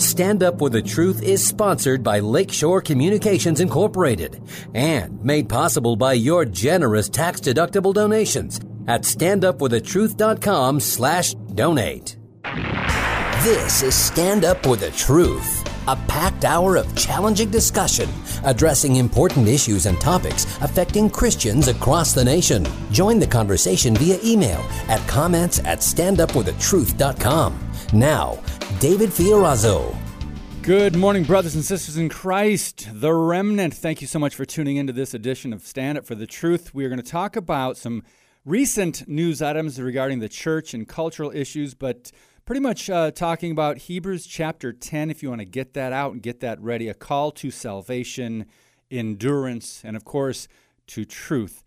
Stand Up for the Truth is sponsored by Lakeshore Communications Incorporated and made possible by your generous tax-deductible donations at standupforthetruth.com slash donate. This is Stand Up for the Truth, a packed hour of challenging discussion addressing important issues and topics affecting Christians across the nation. Join the conversation via email at comments at standupwiththetruth.com. Now, David Fiorazo. Good morning, brothers and sisters in Christ, the remnant. Thank you so much for tuning into this edition of Stand Up for the Truth. We are going to talk about some recent news items regarding the church and cultural issues, but pretty much uh, talking about Hebrews chapter 10, if you want to get that out and get that ready, a call to salvation, endurance, and of course, to truth.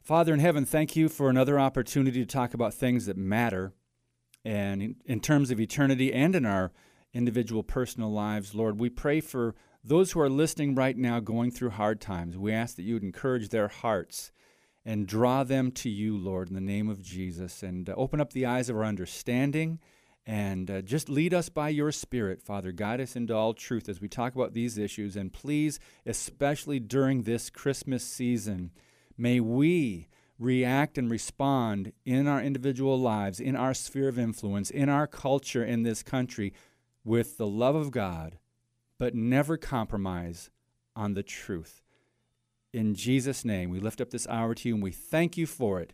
Father in heaven, thank you for another opportunity to talk about things that matter. And in, in terms of eternity and in our individual personal lives, Lord, we pray for those who are listening right now going through hard times. We ask that you would encourage their hearts and draw them to you, Lord, in the name of Jesus, and uh, open up the eyes of our understanding and uh, just lead us by your Spirit, Father. Guide us into all truth as we talk about these issues. And please, especially during this Christmas season, may we react and respond in our individual lives, in our sphere of influence, in our culture in this country with the love of God, but never compromise on the truth. In Jesus' name, we lift up this hour to you and we thank you for it.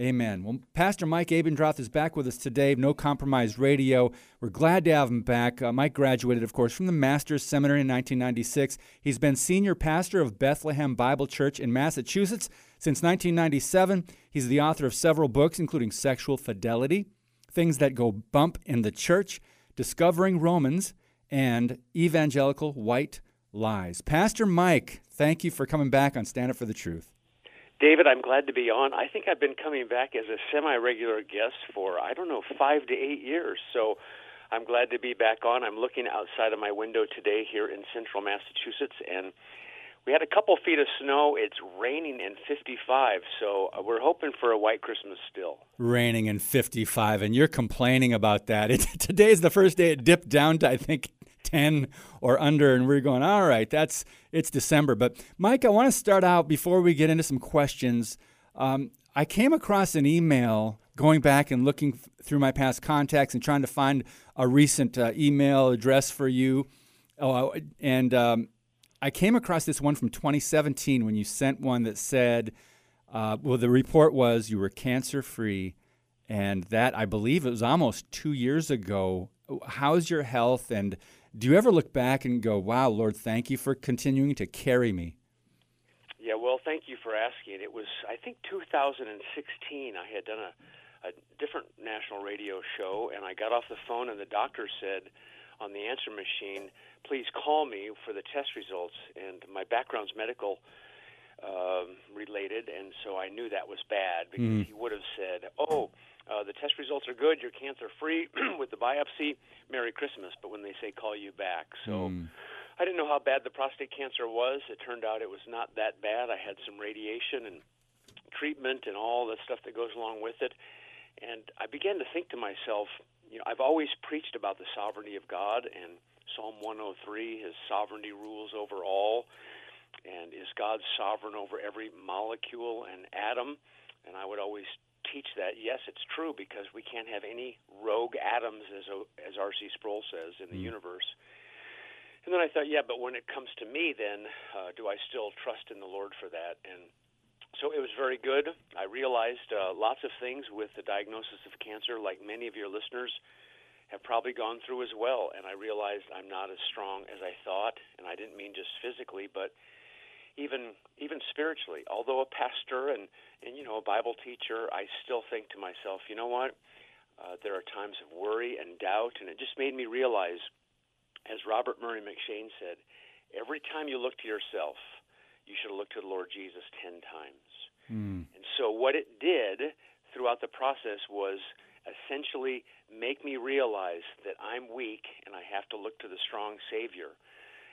Amen. Well, Pastor Mike Abendroth is back with us today, No Compromise Radio. We're glad to have him back. Uh, Mike graduated, of course, from the Master's Seminary in 1996. He's been senior pastor of Bethlehem Bible Church in Massachusetts since 1997. He's the author of several books, including Sexual Fidelity, Things That Go Bump in the Church, Discovering Romans, and Evangelical White Lies. Pastor Mike, thank you for coming back on Stand Up for the Truth. David, I'm glad to be on. I think I've been coming back as a semi regular guest for, I don't know, five to eight years. So I'm glad to be back on. I'm looking outside of my window today here in central Massachusetts, and we had a couple feet of snow. It's raining in 55, so uh, we're hoping for a white Christmas still. Raining in 55, and you're complaining about that. It, today is the first day it dipped down to, I think, 10 or under, and we're going, all right, that's it's December. But Mike, I want to start out before we get into some questions. Um, I came across an email going back and looking f- through my past contacts and trying to find a recent uh, email address for you. Oh, and um, I came across this one from 2017 when you sent one that said, uh, well, the report was you were cancer free. And that, I believe, it was almost two years ago. How's your health? And do you ever look back and go, wow, Lord, thank you for continuing to carry me? Yeah, well, thank you for asking. It was, I think, 2016. I had done a, a different national radio show, and I got off the phone, and the doctor said on the answer machine, please call me for the test results. And my background's medical um, related, and so I knew that was bad because mm. he would have said, oh, uh, the test results are good. You're cancer free with the biopsy. Merry Christmas. But when they say call you back, so mm. I didn't know how bad the prostate cancer was. It turned out it was not that bad. I had some radiation and treatment and all the stuff that goes along with it. And I began to think to myself, you know, I've always preached about the sovereignty of God and Psalm 103, His sovereignty rules over all, and is God sovereign over every molecule and atom? And I would always teach that. Yes, it's true because we can't have any rogue atoms, as as R.C. Sproul says, in the mm. universe. And then I thought, yeah, but when it comes to me, then uh, do I still trust in the Lord for that? And so it was very good. I realized uh, lots of things with the diagnosis of cancer, like many of your listeners have probably gone through as well. And I realized I'm not as strong as I thought, and I didn't mean just physically, but even even spiritually. Although a pastor and and you know a Bible teacher, I still think to myself, you know what? Uh, there are times of worry and doubt, and it just made me realize, as Robert Murray M'Cheyne said, every time you look to yourself, you should look to the Lord Jesus ten times. Mm. And so what it did throughout the process was essentially make me realize that I'm weak and I have to look to the strong Savior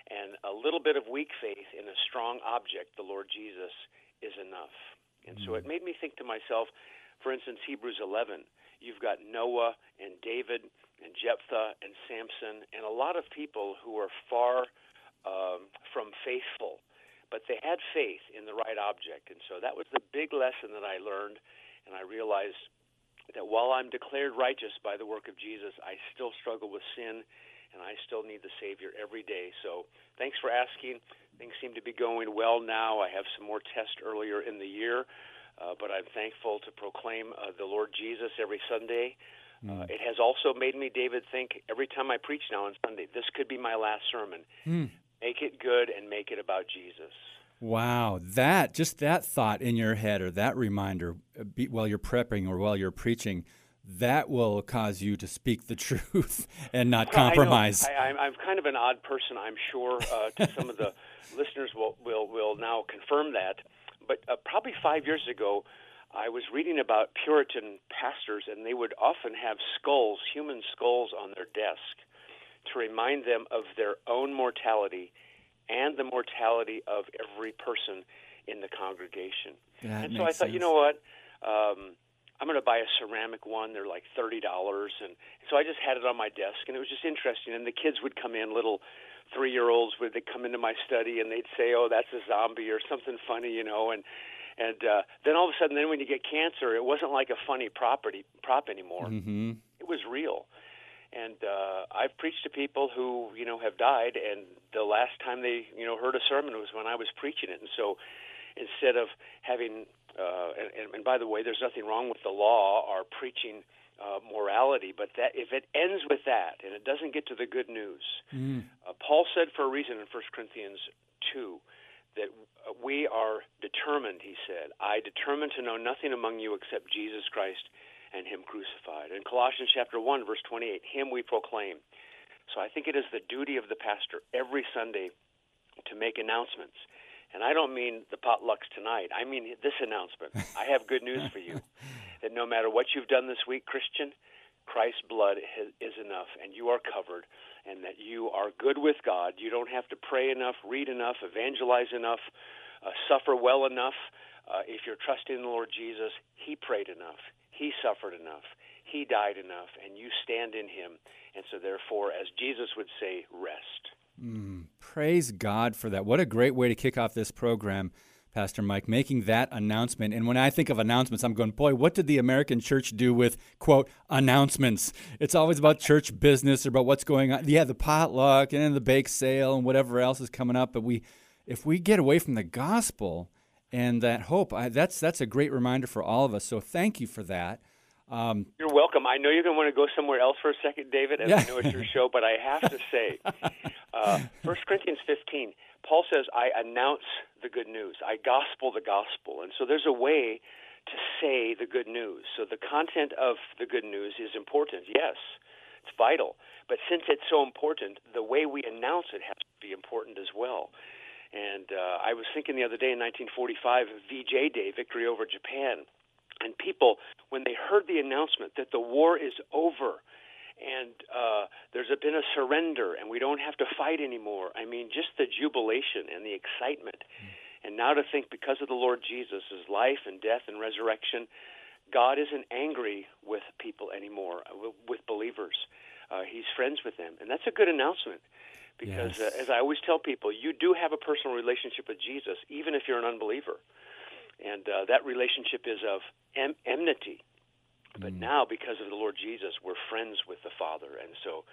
and a little bit of weak faith in a strong object, the Lord Jesus, is enough. And so it mm. made me think to myself, for instance, Hebrews 11, you've got Noah and David and Jephthah and Samson and a lot of people who are far um, from faithful, but they had faith in the right object. And so that was the big lesson that I learned, and I realized that while I'm declared righteous by the work of Jesus, I still struggle with sin and I still need the Savior every day. So thanks for asking. Things seem to be going well now. I have some more tests earlier in the year, uh, but I'm thankful to proclaim uh, the Lord Jesus every Sunday. Uh, it has also made me, David, think every time I preach now on Sunday, this could be my last sermon. Mm. Make it good and make it about Jesus. Wow, that just that thought in your head or that reminder uh, be, while you're prepping or while you're preaching, that will cause you to speak the truth and not compromise. I am kind of an odd person, I'm sure. Uh, to some of the listeners will, will will now confirm that. But uh, probably five years ago, I was reading about Puritan pastors, and they would often have skulls, human skulls, on their desk to remind them of their own mortality and the mortality of every person in the congregation. That and so I thought, sense. you know what? Um, I'm going to buy a ceramic one. They're like thirty dollars, and so I just had it on my desk, and it was just interesting. And the kids would come in, little three-year-olds would they come into my study, and they'd say, "Oh, that's a zombie" or something funny, you know, and and uh, then all of a sudden, then when you get cancer, it wasn't like a funny property prop anymore. Mm-hmm. It was real. And uh, I've preached to people who you know have died, and the last time they you know heard a sermon was when I was preaching it. And so, instead of having uh, and, and by the way, there's nothing wrong with the law or preaching uh, morality, but that if it ends with that and it doesn't get to the good news, Mm. uh, Paul said for a reason in 1 Corinthians 2 that uh, we are determined, he said, I determined to know nothing among you except Jesus Christ and him crucified. In Colossians chapter 1 verse 28, him we proclaim. So I think it is the duty of the pastor every Sunday to make announcements. And I don't mean the potlucks tonight. I mean this announcement. I have good news for you that no matter what you've done this week, Christian, Christ's blood is enough, and you are covered, and that you are good with God. You don't have to pray enough, read enough, evangelize enough, uh, suffer well enough. Uh, if you're trusting in the Lord Jesus, He prayed enough, He suffered enough, He died enough, and you stand in Him. And so, therefore, as Jesus would say, rest. Mm, praise God for that. What a great way to kick off this program. Pastor Mike, making that announcement. And when I think of announcements, I'm going, boy, what did the American church do with, quote, announcements? It's always about church business or about what's going on. Yeah, the potluck and the bake sale and whatever else is coming up. But we, if we get away from the gospel and that hope, I, that's, that's a great reminder for all of us. So thank you for that. Um, You're welcome. I know you're going to want to go somewhere else for a second, David, and Yeah. I know it's your show, but I have to say, uh, 1 Corinthians 15, Paul says, I announce the good news. I gospel the gospel. And so there's a way to say the good news. So the content of the good news is important, yes. It's vital. But since it's so important, the way we announce it has to be important as well. And uh, I was thinking the other day in 1945 of VJ Day, victory over Japan. And people, when they heard the announcement that the war is over and uh, there's been a surrender and we don't have to fight anymore, I mean, just the jubilation and the excitement. And now to think because of the Lord Jesus' life and death and resurrection, God isn't angry with people anymore, uh, with- with believers. Uh, he's friends with them. And that's a good announcement because, Yes. uh, as I always tell people, you do have a personal relationship with Jesus, even if you're an unbeliever. And uh, that relationship is of em- enmity. But now, because of the Lord Jesus, we're friends with the Father. And so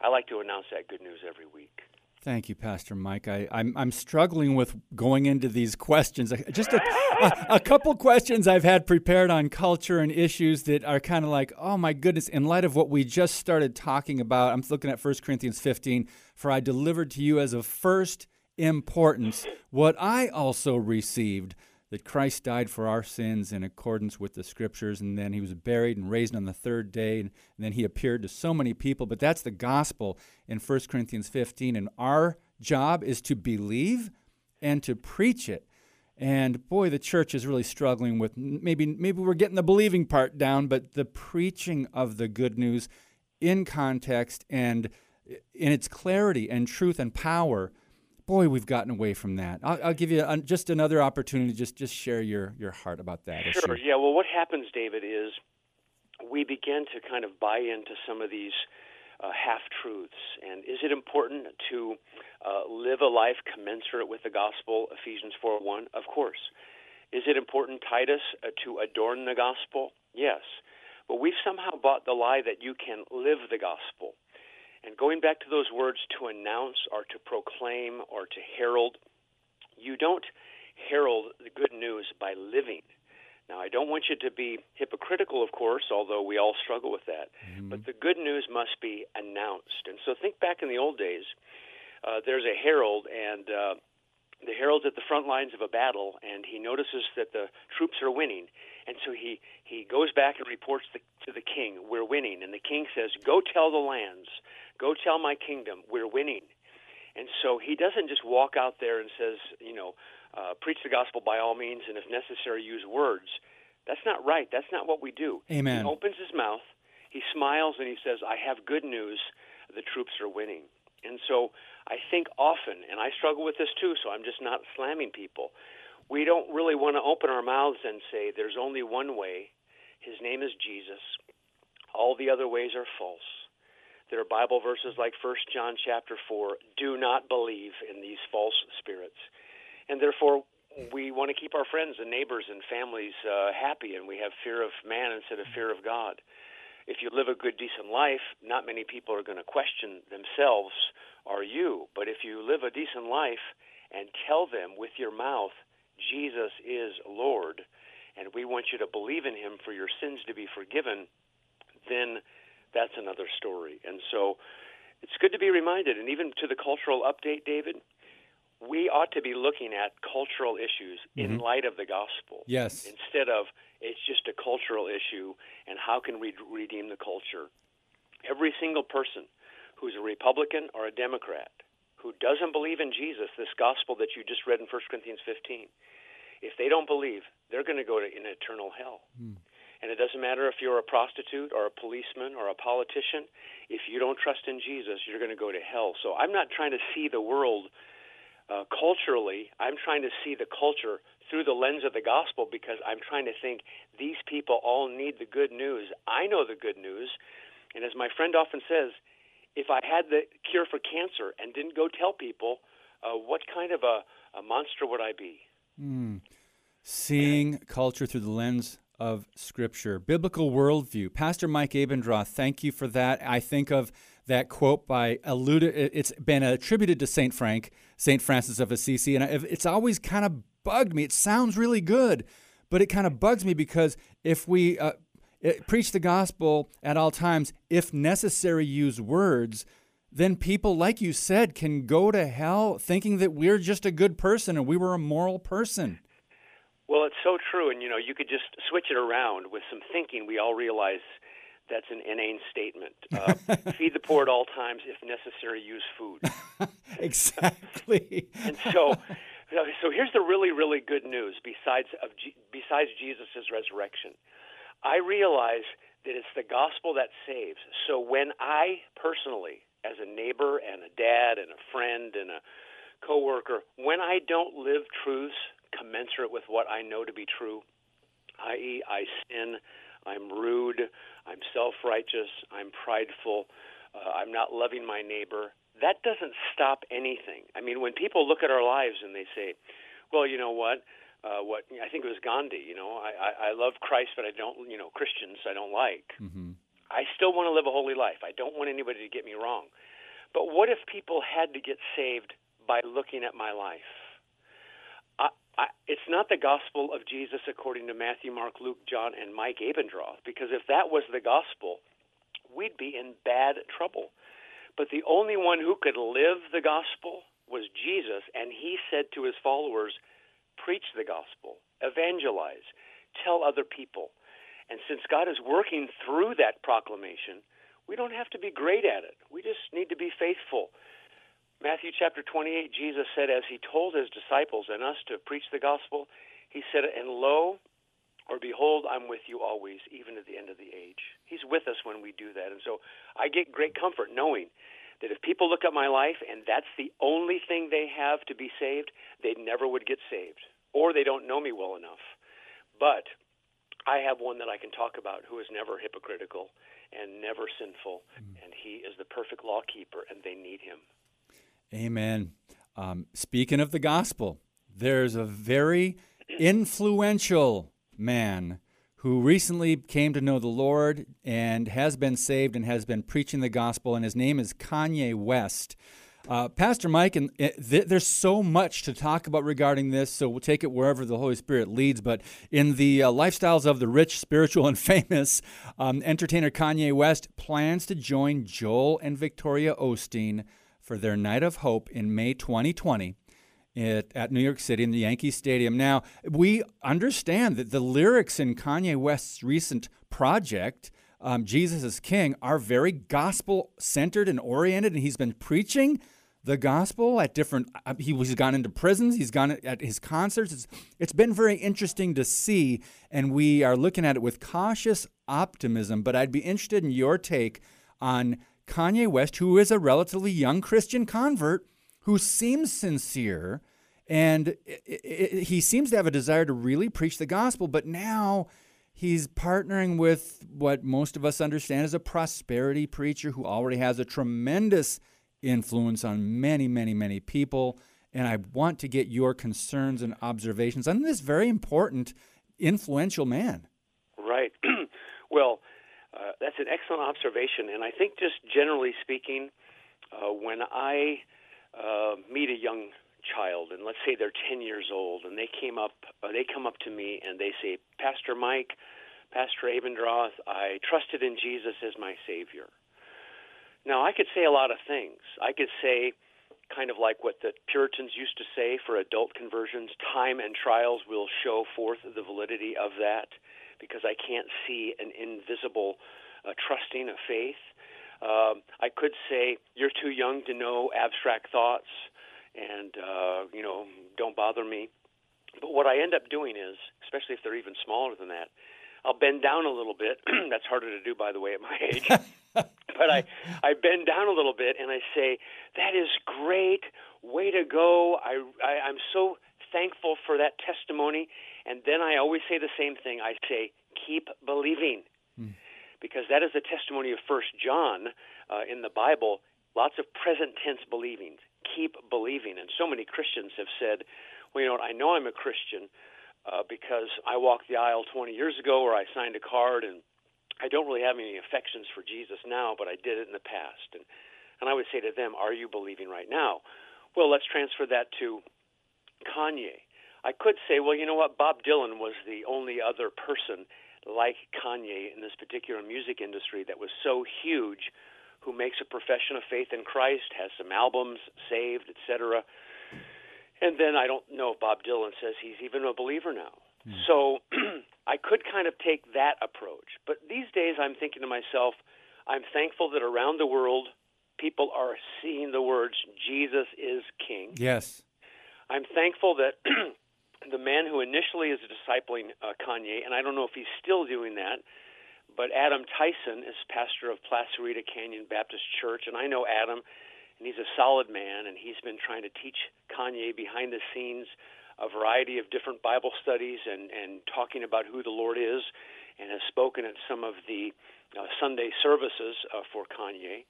I like to announce that good news every week. Thank you, Pastor Mike. I, I'm I'm struggling with going into these questions. Just a, a, a couple questions I've had prepared on culture and issues that are kind of like, oh my goodness, in light of what we just started talking about. I'm looking at 1 Corinthians 15. For I delivered to you as of first importance what I also received that Christ died for our sins in accordance with the scriptures, and then he was buried and raised on the third day, and, then he appeared to so many people. But that's the gospel in 1 Corinthians 15, and our job is to believe and to preach it. And boy, the church is really struggling with maybe maybe we're getting the believing part down, but the preaching of the good news in context and in its clarity and truth and power boy, we've gotten away from that. I'll, I'll give you just another opportunity. Just just share your your heart about that Sure. issue. Yeah. Well, what happens, David, is we begin to kind of buy into some of these uh, half truths. And is it important to uh, live a life commensurate with the gospel, Ephesians 4 1? Of course. Is it important, Titus, uh, to adorn the gospel? Yes. But we've somehow bought the lie that you can live the gospel. And going back to those words, to announce or to proclaim or to herald, you don't herald the good news by living. Now, I don't want you to be hypocritical, of course, although we all struggle with that. Mm-hmm. But the good news must be announced. And so think back in the old days. Uh, there's a herald, and uh, the herald's at the front lines of a battle, and he notices that the troops are winning. And so he, he goes back and reports the, to the king, We're winning. And the king says, Go tell the lands, go tell my kingdom, we're winning. And so he doesn't just walk out there and says, you know, uh, preach the gospel by all means, and if necessary, use words. That's not right. That's not what we do. Amen. He opens his mouth, he smiles, and he says, I have good news. The troops are winning. And so I think often, and I struggle with this too, so I'm just not slamming people. We don't really want to open our mouths and say, there's only one way. His name is Jesus. All the other ways are false. There are Bible verses like 1 John chapter 4 do not believe in these false spirits. And therefore, we want to keep our friends and neighbors and families uh, happy, and we have fear of man instead of fear of God. If you live a good, decent life, not many people are going to question themselves, are you? But if you live a decent life and tell them with your mouth, Jesus is Lord, and we want you to believe in him for your sins to be forgiven, then that's another story. And so it's good to be reminded, and even to the cultural update, David, we ought to be looking at cultural issues mm-hmm. in light of the gospel. Yes. Instead of it's just a cultural issue and how can we redeem the culture. Every single person who's a Republican or a Democrat who doesn't believe in Jesus, this gospel that you just read in 1 Corinthians 15, if they don't believe, they're going to go to an eternal hell. Mm. And it doesn't matter if you're a prostitute or a policeman or a politician. If you don't trust in Jesus, you're going to go to hell. So I'm not trying to see the world uh, culturally. I'm trying to see the culture through the lens of the gospel because I'm trying to think these people all need the good news. I know the good news. And as my friend often says, if I had the cure for cancer and didn't go tell people, uh, what kind of a, a monster would I be? Mm. Seeing culture through the lens of Scripture, biblical worldview. Pastor Mike Abendroth, thank you for that. I think of that quote by alluded. It's been attributed to Saint Frank, Saint Francis of Assisi, and it's always kind of bugged me. It sounds really good, but it kind of bugs me because if we uh, preach the gospel at all times, if necessary, use words. Then people, like you said, can go to hell thinking that we're just a good person and we were a moral person. Well, it's so true, and you know, you could just switch it around with some thinking. We all realize that's an inane statement. Uh, feed the poor at all times, if necessary, use food. exactly. and so, so here's the really, really good news. Besides of G- besides Jesus' resurrection, I realize that it's the gospel that saves. So when I personally, as a neighbor and a dad and a friend and a coworker, when I don't live truths commensurate with what I know to be true, i.e., I sin, I'm rude, I'm self righteous, I'm prideful, uh, I'm not loving my neighbor. That doesn't stop anything. I mean, when people look at our lives and they say, well, you know what? Uh, what I think it was Gandhi. You know, I, I, I love Christ, but I don't. You know, Christians I don't like. Mm-hmm. I still want to live a holy life. I don't want anybody to get me wrong. But what if people had to get saved by looking at my life? I, it's not the gospel of Jesus according to Matthew, Mark, Luke, John, and Mike Abendroth, because if that was the gospel, we'd be in bad trouble. But the only one who could live the gospel was Jesus, and he said to his followers, Preach the gospel, evangelize, tell other people. And since God is working through that proclamation, we don't have to be great at it. We just need to be faithful Matthew chapter 28, Jesus said, as he told his disciples and us to preach the gospel, he said, And lo, or behold, I'm with you always, even at the end of the age. He's with us when we do that. And so I get great comfort knowing that if people look at my life and that's the only thing they have to be saved, they never would get saved, or they don't know me well enough. But I have one that I can talk about who is never hypocritical and never sinful, mm. and he is the perfect law keeper, and they need him. Amen. Um, speaking of the gospel, there's a very influential man who recently came to know the Lord and has been saved and has been preaching the gospel, and his name is Kanye West. Uh, Pastor Mike, and uh, th- there's so much to talk about regarding this, so we'll take it wherever the Holy Spirit leads. But in the uh, lifestyles of the rich, spiritual, and famous, um, entertainer Kanye West plans to join Joel and Victoria Osteen for their Night of Hope in May 2020 at, at New York City in the Yankee Stadium. Now, we understand that the lyrics in Kanye West's recent project, um, Jesus is King, are very gospel centered and oriented, and he's been preaching the gospel at different uh, he, he's gone into prisons he's gone at his concerts it's, it's been very interesting to see and we are looking at it with cautious optimism but i'd be interested in your take on kanye west who is a relatively young christian convert who seems sincere and it, it, he seems to have a desire to really preach the gospel, but now he's partnering with what most of us understand as a prosperity preacher who already has a tremendous influence on many, many, many people. And I want to get your concerns and observations on this very important, influential man. Right. well, uh, that's an excellent observation. And I think, just generally speaking, uh, when I uh, meet a young child, and let's say they're 10 years old, and they came up, uh, they come up to me and they say, Pastor Mike, Pastor Abendroth, I trusted in Jesus as my Savior. Now, I could say a lot of things. I could say, kind of like what the Puritans used to say for adult conversions time and trials will show forth the validity of that because I can't see an invisible uh, trusting of faith. Um, I could say, You're too young to know abstract thoughts, and, uh, you know, don't bother me. But what I end up doing is, especially if they're even smaller than that, I'll bend down a little bit. That's harder to do, by the way, at my age. but I, I bend down a little bit and I say, "That is great, way to go! I, I, I'm so thankful for that testimony." And then I always say the same thing. I say, "Keep believing." Mm because that is the testimony of First John uh, in the Bible. Lots of present tense believing. Keep believing. And so many Christians have said, well, you know what, I know I'm a Christian uh, because I walked the aisle 20 years ago or I signed a card and I don't really have any affections for Jesus now, but I did it in the past. And, and I would say to them, Are you believing right now? Well, let's transfer that to Kanye. I could say, well, you know what? Bob Dylan was the only other person like Kanye in this particular music industry that was so huge, who makes a profession of faith in Christ, has some albums saved, etc. And then I don't know if Bob Dylan says he's even a believer now. Mm. So I could kind of take that approach. But these days I'm thinking to myself, I'm thankful that around the world people are seeing the words Jesus is king. Yes. I'm thankful that man who initially is discipling uh, Kanye, and I don't know if he's still doing that, but Adam Tyson is pastor of Placerita Canyon Baptist Church, and I know Adam, and he's a solid man, and he's been trying to teach Kanye behind the scenes a variety of different Bible studies and, and talking about who the Lord is, and has spoken at some of the uh, Sunday services uh, for Kanye.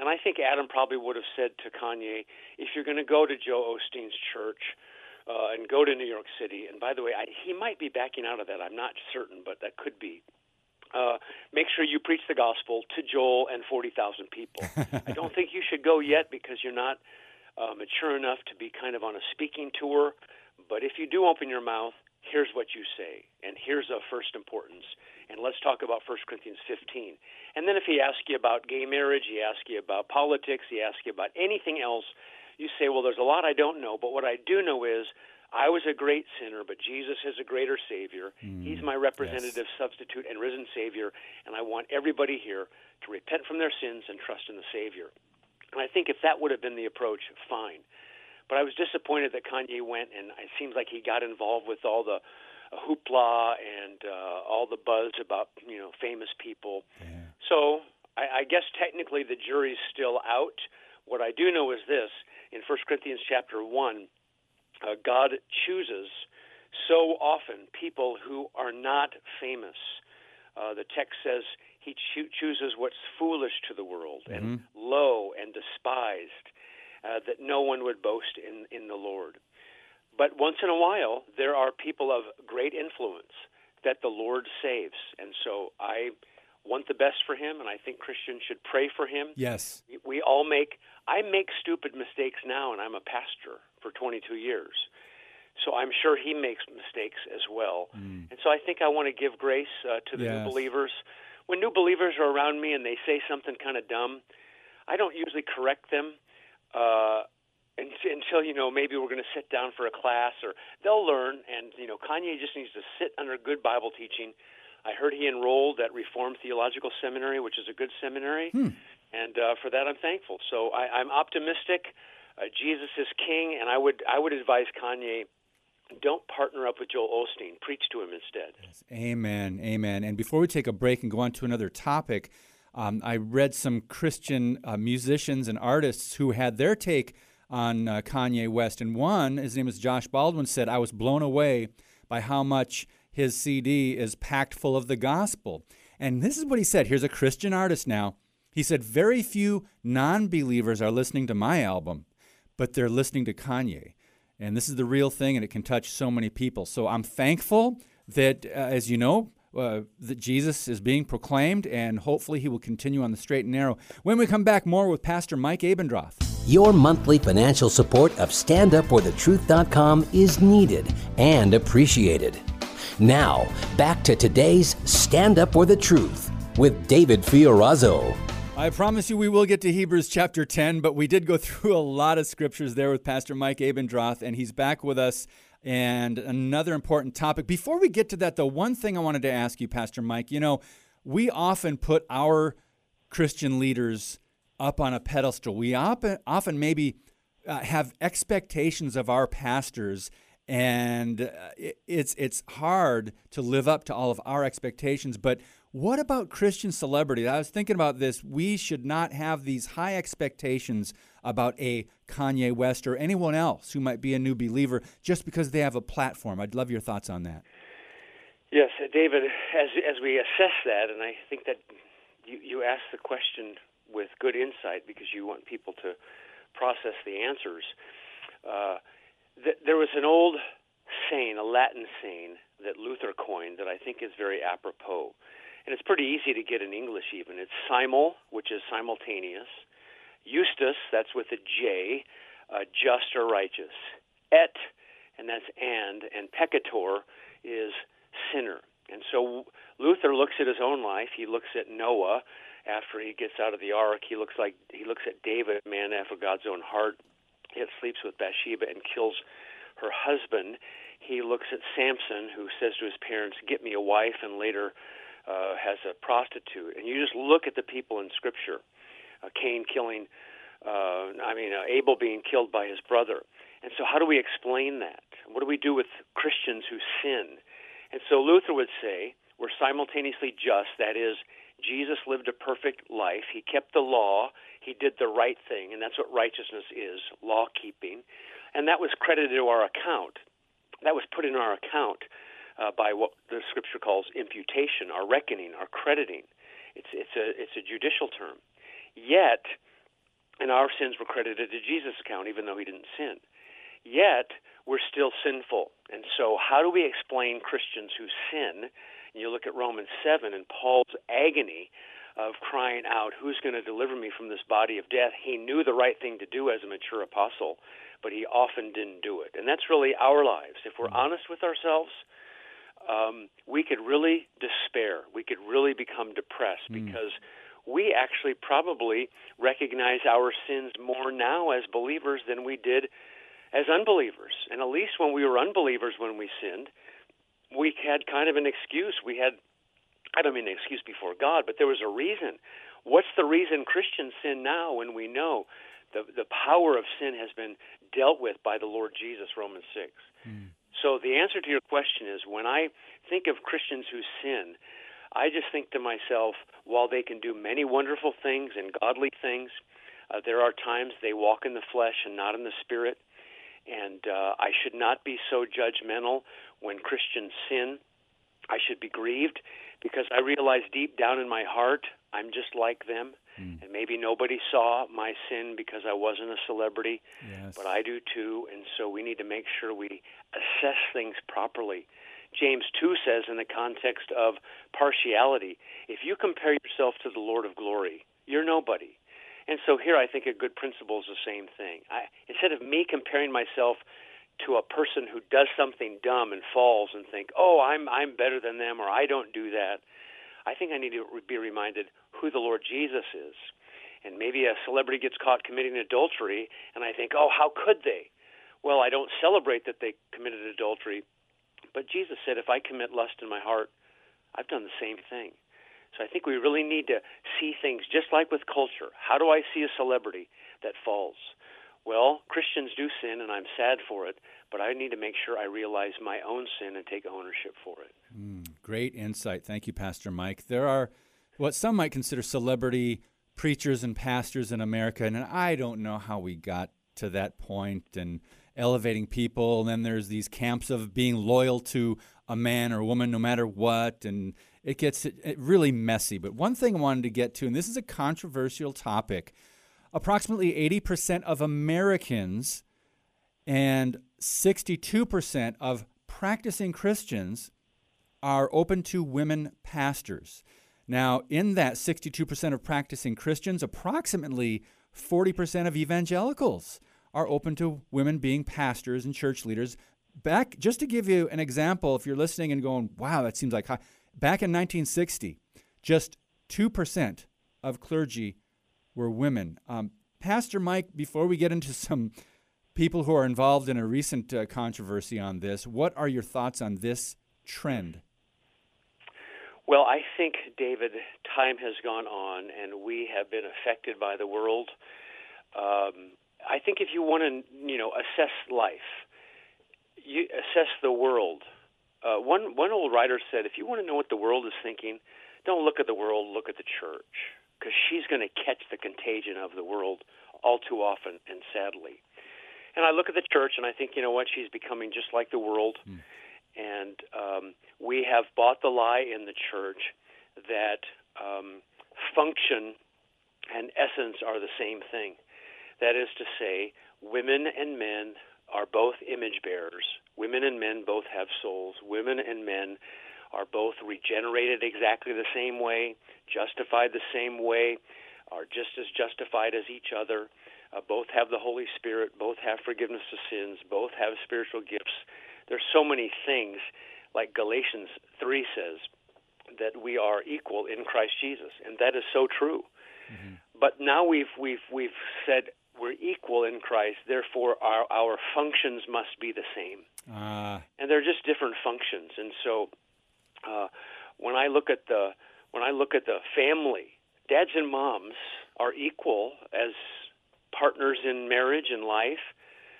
And I think Adam probably would have said to Kanye, if you're going to go to Joel Osteen's church, uh, and go to New York City. And by the way, I, he might be backing out of that. I'm not certain, but that could be. Uh, make sure you preach the gospel to Joel and 40,000 people. I don't think you should go yet because you're not uh, mature enough to be kind of on a speaking tour. But if you do open your mouth, here's what you say, and here's of first importance. And let's talk about 1 Corinthians 15. And then if he asks you about gay marriage, he asks you about politics, he asks you about anything else, you say, well, there's a lot I don't know, but what I do know is I was a great sinner, but Jesus is a greater Savior. Mm, He's my representative, yes. substitute, and risen Savior, and I want everybody here to repent from their sins and trust in the Savior. And I think if that would have been the approach, fine. But I was disappointed that Kanye went, and it seems like he got involved with all the hoopla and uh, all the buzz about you know famous people. Yeah. So I, I guess technically the jury's still out. What I do know is this: in 1 Corinthians chapter 1, uh, God chooses So often, people who are not famous, uh, the text says he cho- chooses what's foolish to the world mm-hmm. and low and despised, uh, that no one would boast in, in the Lord. But once in a while, there are people of great influence that the Lord saves. And so I want the best for him, and I think Christians should pray for him. Yes. We all make, I make stupid mistakes now, and I'm a pastor for 22 years. So I'm sure he makes mistakes as well. Mm. And so I think I want to give grace uh, to the yes. new believers. When new believers are around me and they say something kind of dumb, I don't usually correct them. Uh, until you know maybe we're going to sit down for a class or they'll learn and you know Kanye just needs to sit under good Bible teaching I heard he enrolled at Reformed Theological Seminary, which is a good seminary, hmm. and uh, for that I'm thankful. So I, I'm optimistic. Uh, Jesus is King, and I would I would advise Kanye don't partner up with Joel Osteen. Preach to him instead. Yes. Amen. Amen. And before we take a break and go on to another topic, um, I read some Christian uh, musicians and artists who had their take on uh, Kanye West. And one, his name is Josh Baldwin, said, I was blown away by how much his CD is packed full of the gospel. And this is what he said. Here's a Christian artist now. He said, Very few non believers are listening to my album, but they're listening to Kanye. And this is the real thing, and it can touch so many people. So I'm thankful that, uh, as you know, uh, that Jesus is being proclaimed, and hopefully he will continue on the straight and narrow. When we come back, more with Pastor Mike Abendroth. Your monthly financial support of StandUpForTheTruth.com is needed and appreciated. Now, back to today's Stand Up for the Truth with David Fiorazo. I promise you we will get to Hebrews chapter 10, but we did go through a lot of scriptures there with Pastor Mike Abendroth, and he's back with us. And another important topic. Before we get to that, the one thing I wanted to ask you, Pastor Mike, you know, we often put our Christian leaders up on a pedestal. We often, often maybe uh, have expectations of our pastors and uh, it's it's hard to live up to all of our expectations but what about christian celebrity? I was thinking about this. We should not have these high expectations about a kanye west or anyone else who might be a new believer just because they have a platform. I'd love your thoughts on that. Yes david as as we assess that and i think that you you ask the question with good insight because you want people to process the answers uh, th- there was an old saying, a Latin saying that Luther coined that I think is very apropos. And it's pretty easy to get in English even. It's simul, which is simultaneous. Justus, that's with a J, uh, just or righteous. Et, and that's and, and peccator is sinner. And so Luther looks at his own life. He looks at Noah after he gets out of the ark. He looks like he looks at David, man after God's own heart yet sleeps with Bathsheba and kills her husband. He looks at Samson, who says to his parents, "Get me a wife," and later uh, has a prostitute. And you just look at the people in Scripture: uh, Cain killing, uh, I mean, uh, Abel being killed by his brother. And so, how do we explain that? What do we do with Christians who sin? And so, Luther would say we're simultaneously just. That is, Jesus lived a perfect life. He kept the law. He did the right thing, and that's what righteousness is law keeping. And that was credited to our account. That was put in our account uh, by what the scripture calls imputation, our reckoning, our crediting. It's, it's, a, it's a judicial term. Yet, and our sins were credited to Jesus' account, even though he didn't sin. Yet, we're still sinful. And so, how do we explain Christians who sin? And you look at Romans 7 and Paul's agony of crying out, Who's going to deliver me from this body of death? He knew the right thing to do as a mature apostle, but he often didn't do it. And that's really our lives. If we're mm-hmm. honest with ourselves, um, we could really despair. We could really become depressed mm. because we actually probably recognize our sins more now as believers than we did as unbelievers. And at least when we were unbelievers when we sinned, we had kind of an excuse. We had I don't mean an excuse before God, but there was a reason. What's the reason Christians sin now when we know the the power of sin has been dealt with by the Lord Jesus, Romans six. Mm. So the answer to your question is when I think of Christians who sin, I just think to myself, while they can do many wonderful things and godly things, uh, there are times they walk in the flesh and not in the spirit. and uh, I should not be so judgmental when Christians sin. I should be grieved because I realize deep down in my heart I'm just like them. Mm. And maybe nobody saw my sin because I wasn't a celebrity, yes. but I do too. And so we need to make sure we assess things properly. James 2 says, in the context of partiality, if you compare yourself to the Lord of glory, you're nobody. And so here I think a good principle is the same thing. I, instead of me comparing myself to a person who does something dumb and falls and think, "Oh, I'm I'm better than them," or "I don't do that." I think I need to be reminded who the Lord Jesus is. And maybe a celebrity gets caught committing adultery, and I think, "Oh, how could they?" Well, I don't celebrate that they committed adultery, but Jesus said, "If I commit lust in my heart, I've done the same thing." So I think we really need to see things just like with culture. How do I see a celebrity that falls? Well, Christians do sin, and I'm sad for it, but I need to make sure I realize my own sin and take ownership for it. Mm, great insight. Thank you, Pastor Mike. There are what some might consider celebrity preachers and pastors in America, and I don't know how we got to that point and elevating people. And then there's these camps of being loyal to a man or a woman no matter what, and it gets really messy. But one thing I wanted to get to, and this is a controversial topic approximately 80% of Americans and 62% of practicing Christians are open to women pastors. Now, in that 62% of practicing Christians, approximately 40% of evangelicals are open to women being pastors and church leaders. Back, just to give you an example, if you're listening and going, wow, that seems like high. Back in 1960, just 2% of clergy were women. Um, Pastor Mike, before we get into some people who are involved in a recent uh, controversy on this, what are your thoughts on this trend? Well, I think, David, time has gone on and we have been affected by the world. Um, I think if you want to, you know, assess life, you assess the world. Uh, one one old writer said, if you want to know what the world is thinking, don't look at the world, look at the church because she's going to catch the contagion of the world all too often and sadly. And I look at the church and I think, you know what, she's becoming just like the world. Mm. And um, we have bought the lie in the church that um, function and essence are the same thing. That is to say, women and men are both image bearers. Women and men both have souls. Women and men are both regenerated exactly the same way, justified the same way, are just as justified as each other. Uh, both have the Holy Spirit, both have forgiveness of sins, both have spiritual gifts. There's so many things, like Galatians 3 says, that we are equal in Christ Jesus, and that is so true. Mm-hmm. But now we've we've we've said we're equal in Christ, therefore our our functions must be the same, uh. and they're just different functions. And so uh, when I look at the when I look at the family, dads and moms are equal as partners in marriage and life,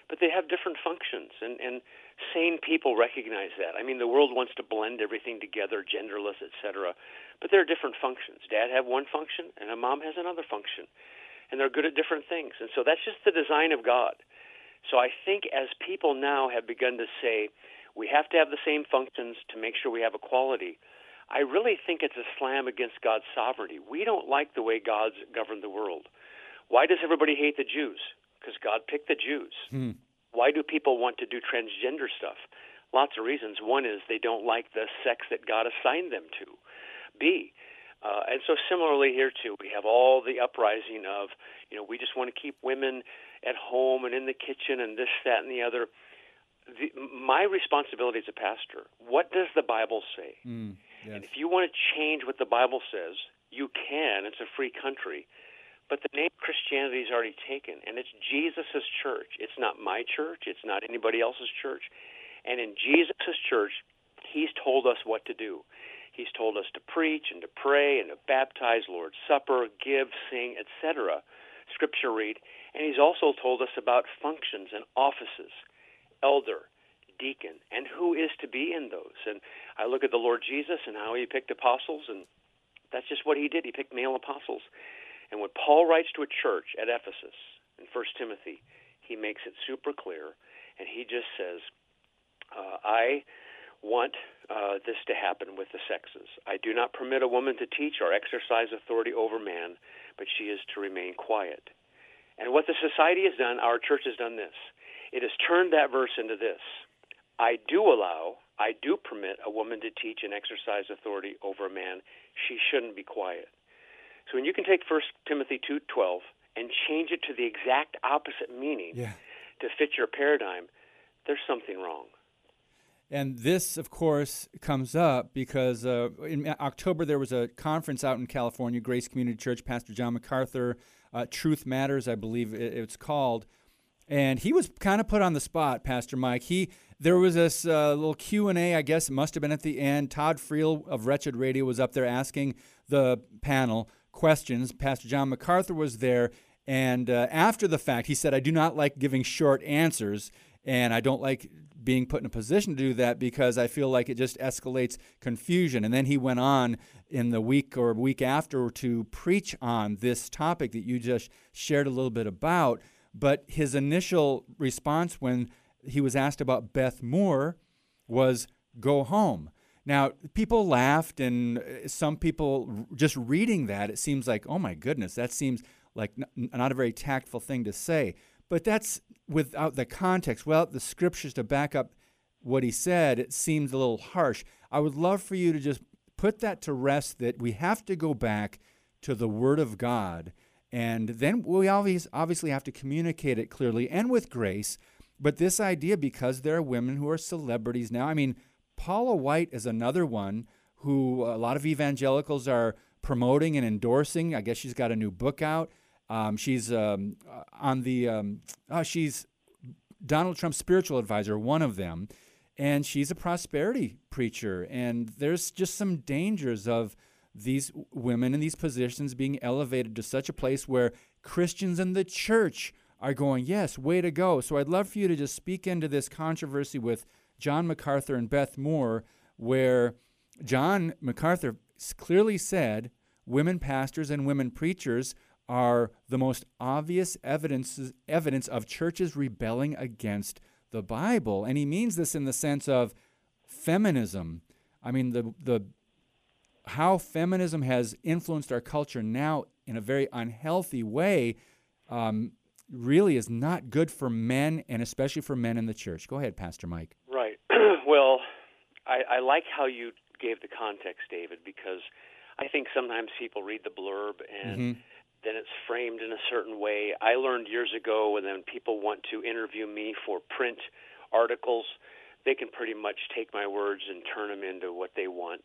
but they have different functions, and and sane people recognize that. I mean, the world wants to blend everything together, genderless, etc. But there are different functions. Dad have one function, and a mom has another function, and they're good at different things. And so that's just the design of God. So I think as people now have begun to say, we have to have the same functions to make sure we have equality. I really think it's a slam against God's sovereignty. We don't like the way God's governed the world. Why does everybody hate the Jews? Because God picked the Jews. Hmm. Why do people want to do transgender stuff? Lots of reasons. One is they don't like the sex that God assigned them to. B, uh, and so similarly here too, we have all the uprising of, you know, we just want to keep women at home and in the kitchen and this, that, and the other the, my responsibility as a pastor, what does the Bible say? Mm, yes. And if you want to change what the Bible says, you can. It's a free country. But the name Christianity is already taken, and it's Jesus' church. It's not my church. It's not anybody else's church. And in Jesus' church, He's told us what to do. He's told us to preach and to pray and to baptize, Lord's Supper, give, sing, etc. Scripture read. And He's also told us about functions and offices elder, deacon, and who is to be in those. And I look at the Lord Jesus and how he picked apostles, and that's just what he did. He picked male apostles. And when Paul writes to a church at Ephesus in 1 Timothy, he makes it super clear, and he just says, uh, I want uh, this to happen with the sexes. I do not permit a woman to teach or exercise authority over man, but she is to remain quiet. And what the society has done, our church has done this. It has turned that verse into this I do allow, I do permit a woman to teach and exercise authority over a man. She shouldn't be quiet. So when you can take 1 Timothy 2:12 and change it to the exact opposite meaning Yeah. to fit your paradigm, there's something wrong. And this, of course, comes up because uh, in October there was a conference out in California, Grace Community Church. Pastor John MacArthur, uh, Truth Matters, I believe it's called, and he was kind of put on the spot. Pastor Mike, he there was this uh, little Q and A. I guess it must have been at the end. Todd Friel of Wretched Radio was up there asking the panel questions. Pastor John MacArthur was there, and uh, after the fact, he said, "I do not like giving short answers." And I don't like being put in a position to do that because I feel like it just escalates confusion. And then he went on in the week or week after to preach on this topic that you just shared a little bit about. But his initial response when he was asked about Beth Moore was go home. Now, people laughed, and uh, some people just reading that, it seems like, oh my goodness, that seems like n- not a very tactful thing to say. But that's without the context, without the scriptures to back up what he said, it seems a little harsh. I would love for you to just put that to rest that we have to go back to the Word of God. And then we always obviously have to communicate it clearly and with grace. But this idea, because there are women who are celebrities now, I mean, Paula White is another one who a lot of evangelicals are promoting and endorsing. I guess she's got a new book out. Um, she's um, on the um, oh, she's Donald Trump's spiritual advisor, one of them, and she's a prosperity preacher. And there's just some dangers of these women in these positions being elevated to such a place where Christians in the church are going, yes, way to go. So I'd love for you to just speak into this controversy with John MacArthur and Beth Moore, where John MacArthur clearly said women pastors and women preachers are the most obvious evidence evidence of churches rebelling against the Bible. And he means this in the sense of feminism. I mean the the how feminism has influenced our culture now in a very unhealthy way um, really is not good for men and especially for men in the church. Go ahead, Pastor Mike. Right. well, I, I like how you gave the context, David, because I think sometimes people read the blurb and Mm-hmm. then it's framed in a certain way. I learned years ago when then people want to interview me for print articles, they can pretty much take my words and turn them into what they want.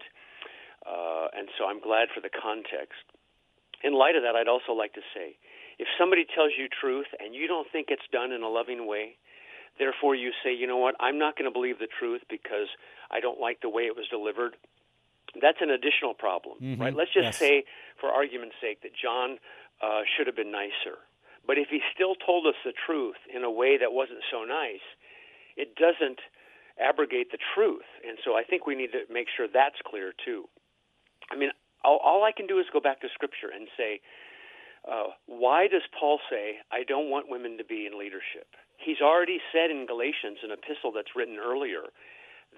Uh, and so I'm glad for the context. In light of that, I'd also like to say if somebody tells you truth and you don't think it's done in a loving way, therefore you say, you know what, I'm not going to believe the truth because I don't like the way it was delivered, that's an additional problem, Mhm. right? Let's just Yes. say, for argument's sake, that John uh, should have been nicer. But if he still told us the truth in a way that wasn't so nice, it doesn't abrogate the truth. And so I think we need to make sure that's clear too. I mean, all, all I can do is go back to Scripture and say, uh, why does Paul say, I don't want women to be in leadership? He's already said in Galatians, an epistle that's written earlier,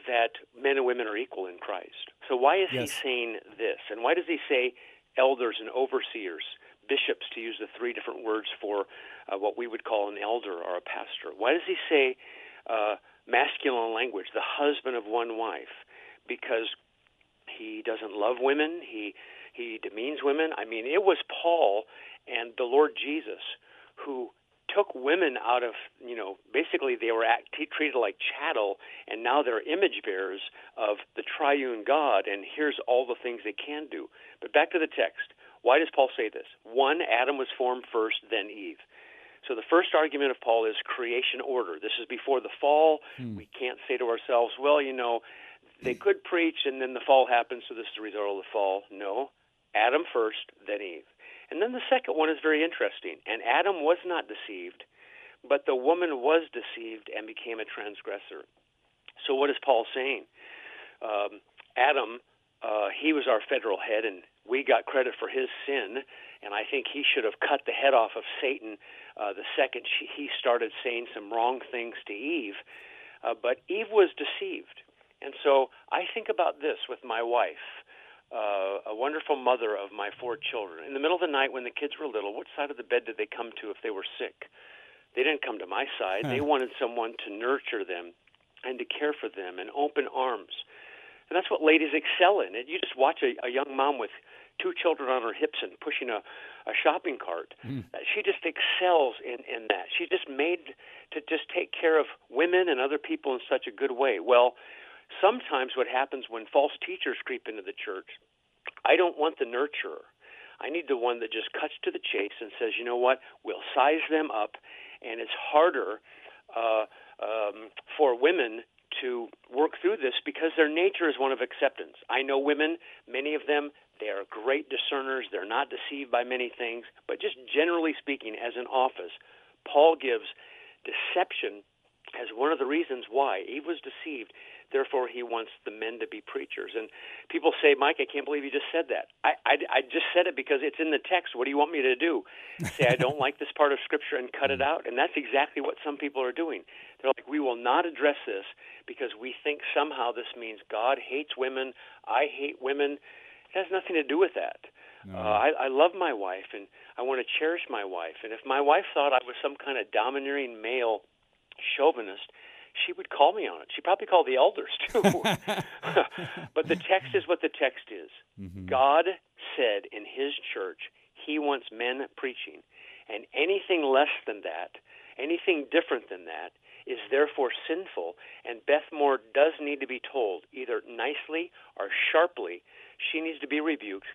that men and women are equal in Christ. So why is Yes. he saying this? And why does he say elders and overseers, bishops, to use the three different words for uh, what we would call an elder or a pastor? Why does he say uh, masculine language, the husband of one wife? Because he doesn't love women. He he demeans women. I mean, it was Paul and the Lord Jesus who took women out of you know basically they were act, treated like chattel, and now they're image bearers of the triune God. And here's all the things they can do. But back to the text. Why does Paul say this? One, Adam was formed first, then Eve. So the first argument of Paul is creation order. This is before the fall. Hmm. We can't say to ourselves, well, you know, they could preach and then the fall happens, so this is the result of the fall. No. Adam first, then Eve. And then the second one is very interesting. And Adam was not deceived, but the woman was deceived and became a transgressor. So what is Paul saying? Um, Adam, uh, he was our federal head, and we got credit for his sin. And I think he should have cut the head off of Satan uh, the second she, he started saying some wrong things to Eve. Uh, but Eve was deceived. And so I think about this with my wife, uh, a wonderful mother of my four children. In the middle of the night when the kids were little, what side of the bed did they come to if they were sick? They didn't come to my side. They wanted someone to nurture them and to care for them and open arms. And that's what ladies excel in. And you just watch a, a young mom with two children on her hips and pushing a, a shopping cart. Mm. She just excels in, in that. She's just made to just take care of women and other people in such a good way. Well, sometimes what happens when false teachers creep into the church, I don't want the nurturer. I need the one that just cuts to the chase and says, you know what, we'll size them up, and it's harder uh, um, for women to work through this because their nature is one of acceptance. I know women, many of them, they are great discerners. They're not deceived by many things. But just generally speaking, as an office, Paul gives deception as one of the reasons why Eve was deceived. Therefore, he wants the men to be preachers. And people say, Mike, I can't believe you just said that. I, I, I just said it because it's in the text. What do you want me to do? Say, I don't like this part of Scripture and cut it out? And that's exactly what some people are doing. They're like, we will not address this because we think somehow this means God hates women, I hate women. It has nothing to do with that. No. Uh, I, I love my wife, and I want to cherish my wife. And if my wife thought I was some kind of domineering male chauvinist, she would call me on it. She'd probably call the elders too. but the text is what the text is. Mm-hmm. God said in His church He wants men preaching, and anything less than that, anything different than that, is therefore sinful, and Beth Moore does need to be told, either nicely or sharply, she needs to be rebuked.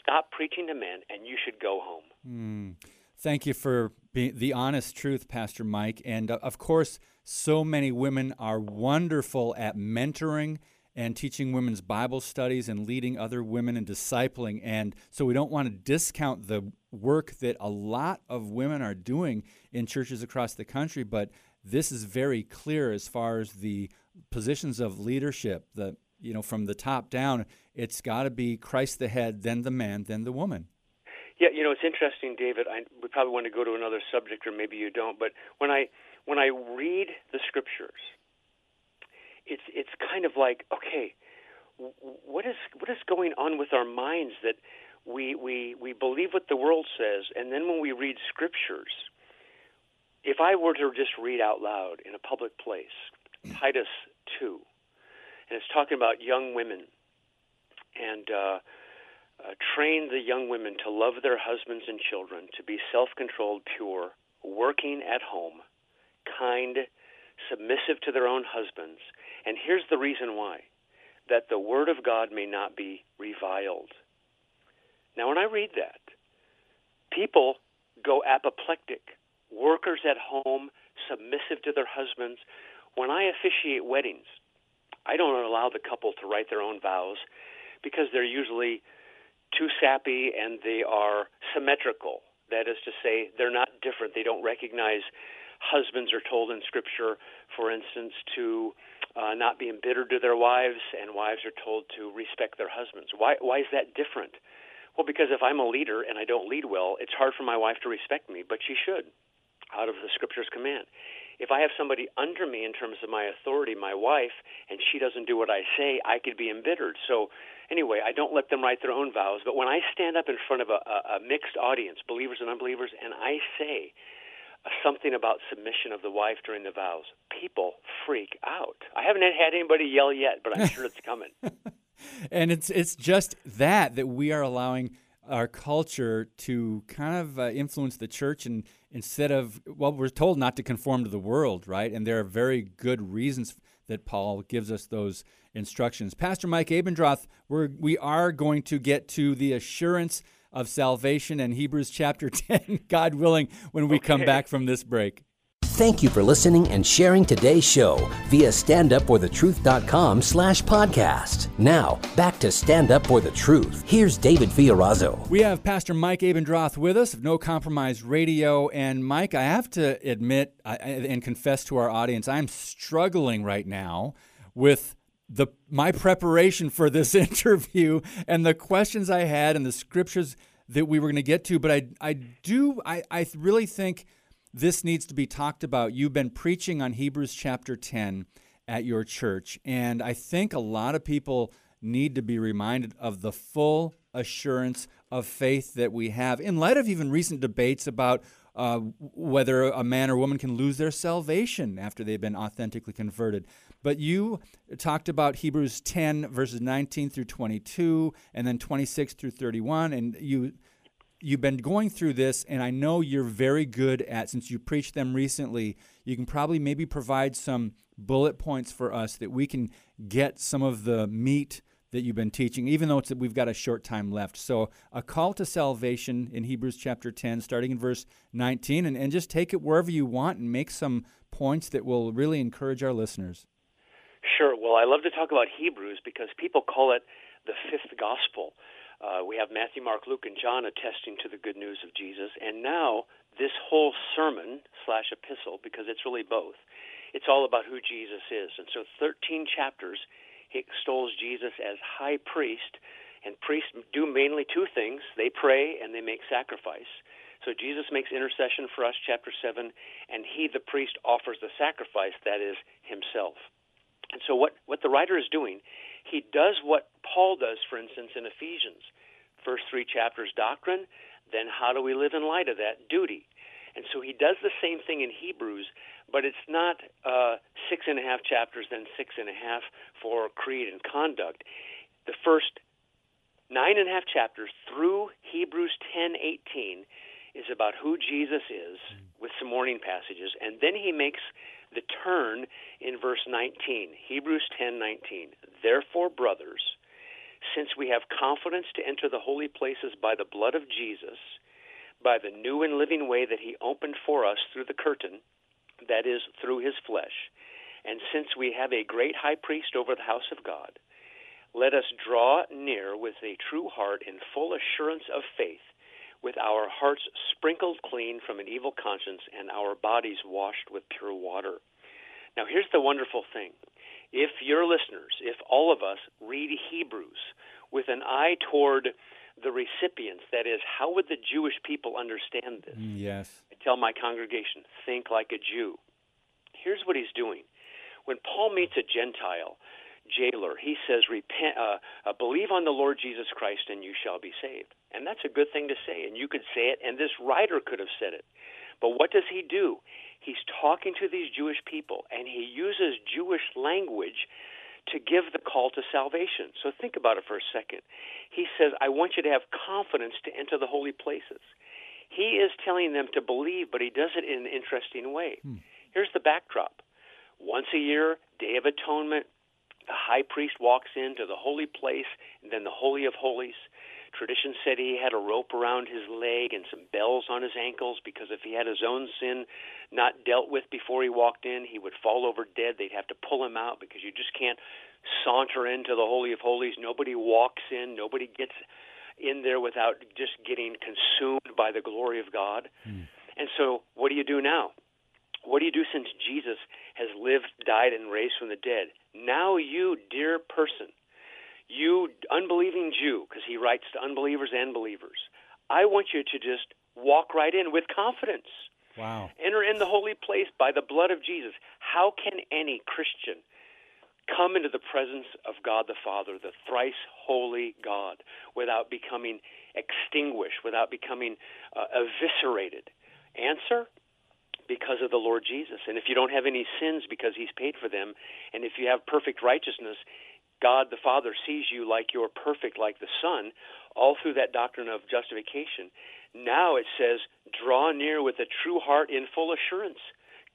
Stop preaching to men, and you should go home. Mm. Thank you for the honest truth, Pastor Mike. And uh, of course, so many women are wonderful at mentoring and teaching women's Bible studies and leading other women and discipling. And so we don't want to discount the work that a lot of women are doing in churches across the country, but this is very clear as far as the positions of leadership, the you know, from the top down, it's got to be Christ the head, then the man, then the woman. Yeah, you know, it's interesting, David. I, we probably want to go to another subject, or maybe you don't. But when I when I read the scriptures, it's it's kind of like, okay, what is what is going on with our minds that we we we believe what the world says, and then when we read scriptures, if I were to just read out loud in a public place, Titus two, and it's talking about young women and uh, uh, train the young women to love their husbands and children, to be self-controlled, pure, working at home, kind, submissive to their own husbands. And here's the reason why: that the word of God may not be reviled. Now, when I read that, people go apoplectic. Workers at home, submissive to their husbands. When I officiate weddings, I don't allow the couple to write their own vows because they're usually too sappy and they are symmetrical. That is to say, they're not different. They don't recognize husbands are told in Scripture, for instance, to uh, not be embittered to their wives, and wives are told to respect their husbands. Why, why is that different? Well, because if I'm a leader and I don't lead well, it's hard for my wife to respect me, but she should, out of the Scripture's command if I have somebody under me in terms of my authority, my wife, and she doesn't do what I say, I could be embittered. So, anyway, I don't let them write their own vows. But when I stand up in front of a, a, a mixed audience, believers and unbelievers, and I say something about submission of the wife during the vows, people freak out. I haven't had anybody yell yet, but I'm sure it's coming. and it's it's just that that we are allowing our culture to kind of uh, influence the church and instead of well we're told not to conform to the world right and there are very good reasons that paul gives us those instructions pastor mike abendroth we're, we are going to get to the assurance of salvation in hebrews chapter 10 god willing when we okay. come back from this break Thank you for listening and sharing today's show via standupforthetruth.com slash podcast. Now, back to Stand Up For The Truth. Here's David Fiorazo. We have Pastor Mike Abendroth with us of No Compromise Radio. And Mike, I have to admit and confess to our audience, I'm struggling right now with the my preparation for this interview and the questions I had and the scriptures that we were going to get to. But I, I do, I, I really think – this needs to be talked about. You've been preaching on Hebrews chapter 10 at your church, and I think a lot of people need to be reminded of the full assurance of faith that we have in light of even recent debates about uh, whether a man or woman can lose their salvation after they've been authentically converted. But you talked about Hebrews 10, verses 19 through 22, and then 26 through 31, and you you've been going through this, and I know you're very good at, since you preached them recently, you can probably maybe provide some bullet points for us that we can get some of the meat that you've been teaching, even though it's, we've got a short time left. So, a call to salvation in Hebrews chapter 10, starting in verse 19, and, and just take it wherever you want and make some points that will really encourage our listeners. Sure. Well, I love to talk about Hebrews because people call it the fifth gospel. Uh, we have Matthew, Mark, Luke, and John attesting to the good news of Jesus, and now this whole sermon slash epistle, because it's really both, it's all about who Jesus is. And so, 13 chapters, he extols Jesus as high priest, and priests do mainly two things: they pray and they make sacrifice. So Jesus makes intercession for us, chapter 7, and he, the priest, offers the sacrifice, that is, himself. And so what, what the writer is doing he does what Paul does, for instance, in Ephesians. First three chapters, doctrine, then how do we live in light of that? Duty. And so he does the same thing in Hebrews, but it's not uh, six and a half chapters, then six and a half for creed and conduct. The first nine and a half chapters through Hebrews 10 18 is about who Jesus is with some warning passages, and then he makes the turn in verse 19, Hebrews 10:19. Therefore, brothers, since we have confidence to enter the holy places by the blood of Jesus, by the new and living way that he opened for us through the curtain, that is through his flesh, and since we have a great high priest over the house of God, let us draw near with a true heart in full assurance of faith with our hearts sprinkled clean from an evil conscience and our bodies washed with pure water. Now, here's the wonderful thing. If your listeners, if all of us read Hebrews with an eye toward the recipients, that is, how would the Jewish people understand this? Mm, yes. I tell my congregation, think like a Jew. Here's what he's doing. When Paul meets a Gentile, jailer. He says, "Repent, uh, uh, believe on the Lord Jesus Christ, and you shall be saved." And that's a good thing to say, and you could say it, and this writer could have said it. But what does he do? He's talking to these Jewish people, and he uses Jewish language to give the call to salvation. So think about it for a second. He says, I want you to have confidence to enter the holy places. He is telling them to believe, but he does it in an interesting way. Hmm. Here's the backdrop. Once a year, Day of Atonement, the high priest walks into the holy place and then the Holy of Holies. Tradition said he had a rope around his leg and some bells on his ankles because if he had his own sin not dealt with before he walked in, he would fall over dead. They'd have to pull him out because you just can't saunter into the Holy of Holies. Nobody walks in, nobody gets in there without just getting consumed by the glory of God. Mm. And so, what do you do now? What do you do since Jesus has lived, died, and raised from the dead? Now, you, dear person, you unbelieving Jew, because he writes to unbelievers and believers, I want you to just walk right in with confidence. Wow. Enter in the holy place by the blood of Jesus. How can any Christian come into the presence of God the Father, the thrice holy God, without becoming extinguished, without becoming uh, eviscerated? Answer because of the Lord Jesus. And if you don't have any sins because he's paid for them, and if you have perfect righteousness, God the Father sees you like you're perfect like the Son, all through that doctrine of justification. Now it says, draw near with a true heart in full assurance.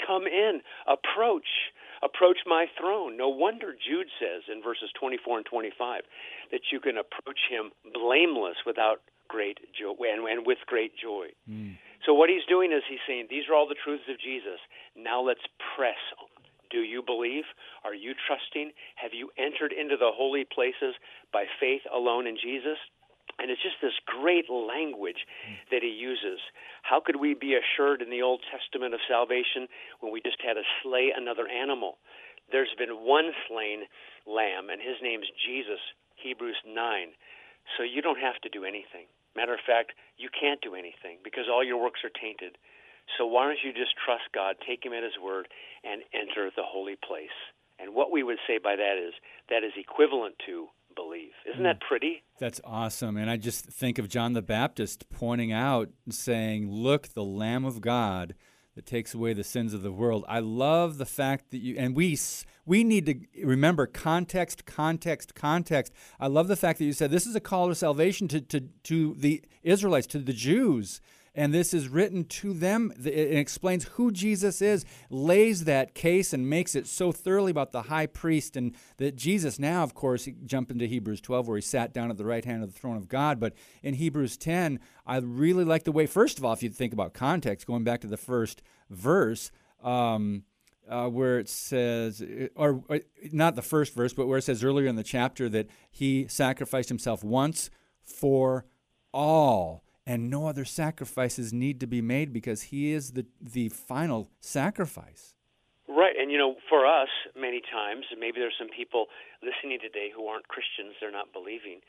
Come in, approach, approach my throne. No wonder Jude says in verses 24 and 25 that you can approach him blameless without great joy and, and with great joy. Mm. So what he's doing is he's saying, these are all the truths of Jesus. Now let's press. Do you believe? Are you trusting? Have you entered into the holy places by faith alone in Jesus? And it's just this great language that he uses. How could we be assured in the Old Testament of salvation when we just had to slay another animal? There's been one slain lamb, and his name's Jesus, Hebrews 9. So you don't have to do anything. Matter of fact, you can't do anything because all your works are tainted. So why don't you just trust God, take Him at His word, and enter the holy place? And what we would say by that is that is equivalent to believe. Isn't that hmm. pretty? That's awesome. And I just think of John the Baptist pointing out, and saying, Look, the Lamb of God that takes away the sins of the world. I love the fact that you, and we, we need to remember context, context, context. I love the fact that you said this is a call to salvation to, to, to the Israelites, to the Jews and this is written to them. It explains who Jesus is, lays that case, and makes it so thoroughly about the high priest. And that Jesus, now, of course, jump into Hebrews 12, where he sat down at the right hand of the throne of God. But in Hebrews 10, I really like the way, first of all, if you think about context, going back to the first verse, um, uh, where it says, or, or not the first verse, but where it says earlier in the chapter that he sacrificed himself once for all and no other sacrifices need to be made because he is the the final sacrifice. Right, and you know, for us, many times, maybe there's some people listening today who aren't Christians; they're not believing.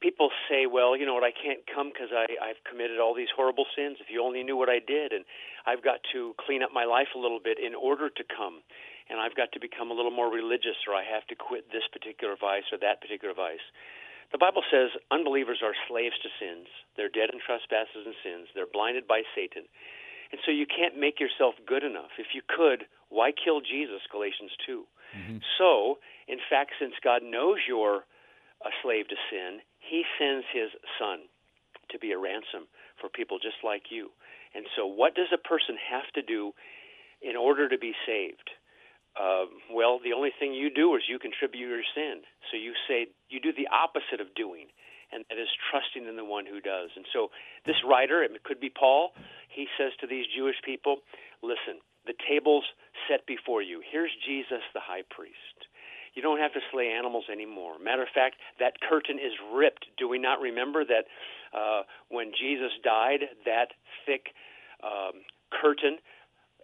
People say, "Well, you know what? I can't come because I've committed all these horrible sins. If you only knew what I did, and I've got to clean up my life a little bit in order to come, and I've got to become a little more religious, or I have to quit this particular vice or that particular vice." The Bible says unbelievers are slaves to sins. They're dead in trespasses and sins. They're blinded by Satan. And so you can't make yourself good enough. If you could, why kill Jesus? Galatians 2. Mm-hmm. So, in fact, since God knows you're a slave to sin, he sends his son to be a ransom for people just like you. And so, what does a person have to do in order to be saved? Uh, well, the only thing you do is you contribute your sin. So you say you do the opposite of doing, and that is trusting in the one who does. And so this writer, it could be Paul, he says to these Jewish people, listen, the table's set before you. Here's Jesus, the high priest. You don't have to slay animals anymore. Matter of fact, that curtain is ripped. Do we not remember that uh, when Jesus died, that thick um, curtain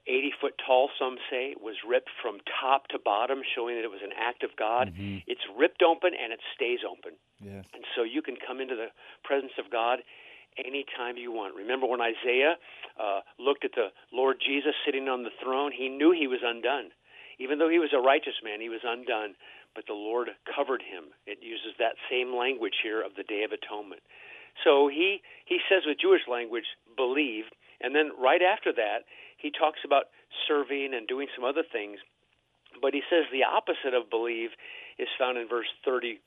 80 foot tall, some say, was ripped from top to bottom, showing that it was an act of God. Mm-hmm. It's ripped open and it stays open. Yes. And so you can come into the presence of God anytime you want. Remember when Isaiah uh, looked at the Lord Jesus sitting on the throne, he knew he was undone. Even though he was a righteous man, he was undone, but the Lord covered him. It uses that same language here of the Day of Atonement. So he, he says with Jewish language, believe, and then right after that, he talks about serving and doing some other things. But he says the opposite of believe is found in verse 30,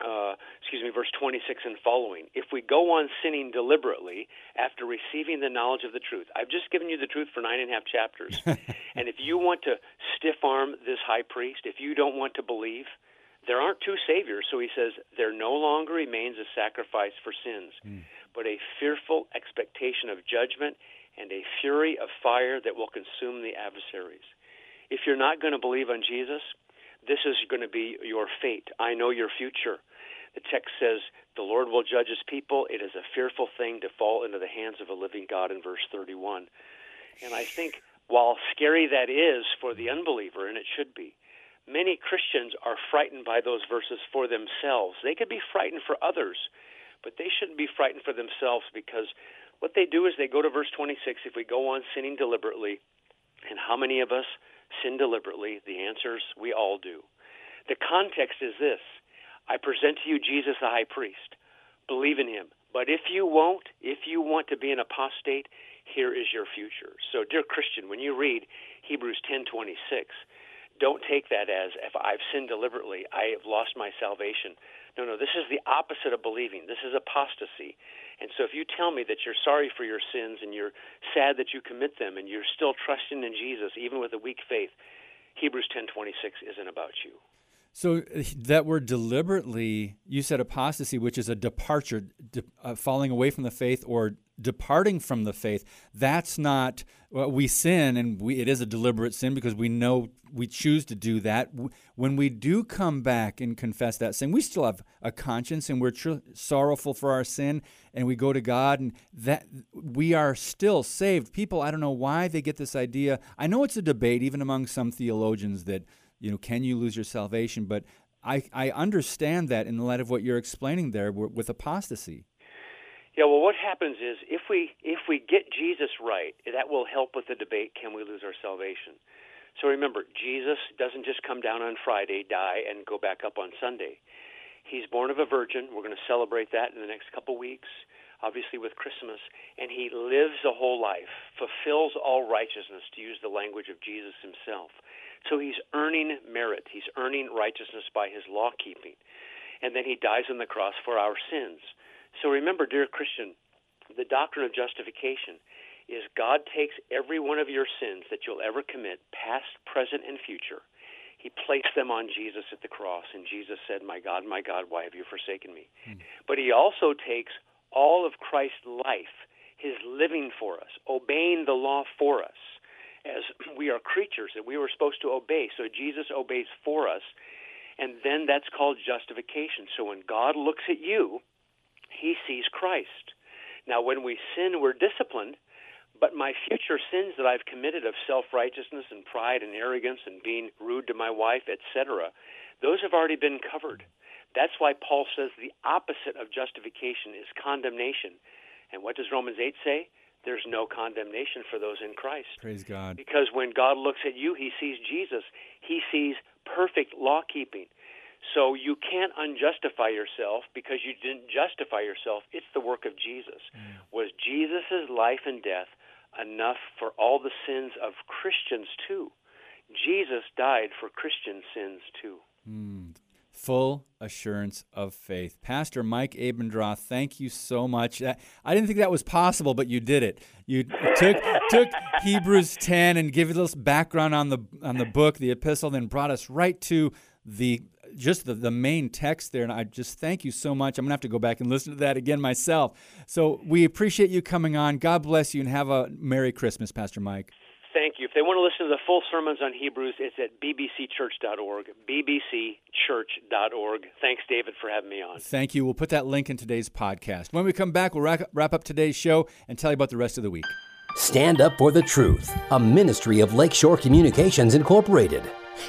uh, excuse me, verse 26 and following. If we go on sinning deliberately after receiving the knowledge of the truth, I've just given you the truth for nine and a half chapters. and if you want to stiff arm this high priest, if you don't want to believe, there aren't two saviors. So he says, there no longer remains a sacrifice for sins, mm. but a fearful expectation of judgment and a fury of fire that will consume the adversaries. If you're not going to believe on Jesus, this is going to be your fate. I know your future. The text says, The Lord will judge his people. It is a fearful thing to fall into the hands of a living God in verse 31. And I think, while scary that is for the unbeliever, and it should be, many Christians are frightened by those verses for themselves. They could be frightened for others, but they shouldn't be frightened for themselves because what they do is they go to verse 26 if we go on sinning deliberately, and how many of us sin deliberately? The answer is we all do. The context is this I present to you Jesus the high priest. Believe in him. But if you won't, if you want to be an apostate, here is your future. So, dear Christian, when you read Hebrews 10:26, don't take that as if I've sinned deliberately, I have lost my salvation. No, no, this is the opposite of believing. This is apostasy. And so if you tell me that you're sorry for your sins and you're sad that you commit them and you're still trusting in Jesus even with a weak faith, Hebrews 10:26 isn't about you. So that word deliberately, you said apostasy, which is a departure, de- uh, falling away from the faith or departing from the faith. That's not well, we sin, and we, it is a deliberate sin because we know we choose to do that. When we do come back and confess that sin, we still have a conscience, and we're tr- sorrowful for our sin, and we go to God, and that we are still saved. People, I don't know why they get this idea. I know it's a debate, even among some theologians, that you know, can you lose your salvation? But I, I understand that in light of what you're explaining there with apostasy. Yeah, well, what happens is if we if we get Jesus right, that will help with the debate: can we lose our salvation? So remember, Jesus doesn't just come down on Friday, die, and go back up on Sunday. He's born of a virgin. We're going to celebrate that in the next couple weeks, obviously with Christmas. And he lives a whole life, fulfills all righteousness, to use the language of Jesus himself. So he's earning merit. He's earning righteousness by his law keeping. And then he dies on the cross for our sins. So remember, dear Christian, the doctrine of justification is God takes every one of your sins that you'll ever commit, past, present, and future. He placed them on Jesus at the cross, and Jesus said, My God, my God, why have you forsaken me? Mm. But he also takes all of Christ's life, his living for us, obeying the law for us, as we are creatures that we were supposed to obey. So Jesus obeys for us, and then that's called justification. So when God looks at you, he sees Christ. Now, when we sin, we're disciplined, but my future sins that I've committed of self righteousness and pride and arrogance and being rude to my wife, etc., those have already been covered. That's why Paul says the opposite of justification is condemnation. And what does Romans 8 say? There's no condemnation for those in Christ. Praise God. Because when God looks at you, he sees Jesus. He sees perfect law keeping. So you can't unjustify yourself because you didn't justify yourself. It's the work of Jesus. Mm. Was Jesus' life and death enough for all the sins of Christians too? Jesus died for Christian sins too. Mm. Full assurance of faith. Pastor Mike Abendroth, thank you so much. I didn't think that was possible, but you did it. You took took Hebrews 10 and gave us background on the on the book, the epistle, then brought us right to the just the, the main text there. And I just thank you so much. I'm going to have to go back and listen to that again myself. So we appreciate you coming on. God bless you and have a Merry Christmas, Pastor Mike. Thank you. If they want to listen to the full sermons on Hebrews, it's at bbcchurch.org. bbcchurch.org. Thanks, David, for having me on. Thank you. We'll put that link in today's podcast. When we come back, we'll wrap up today's show and tell you about the rest of the week. Stand Up for the Truth, a ministry of Lakeshore Communications Incorporated.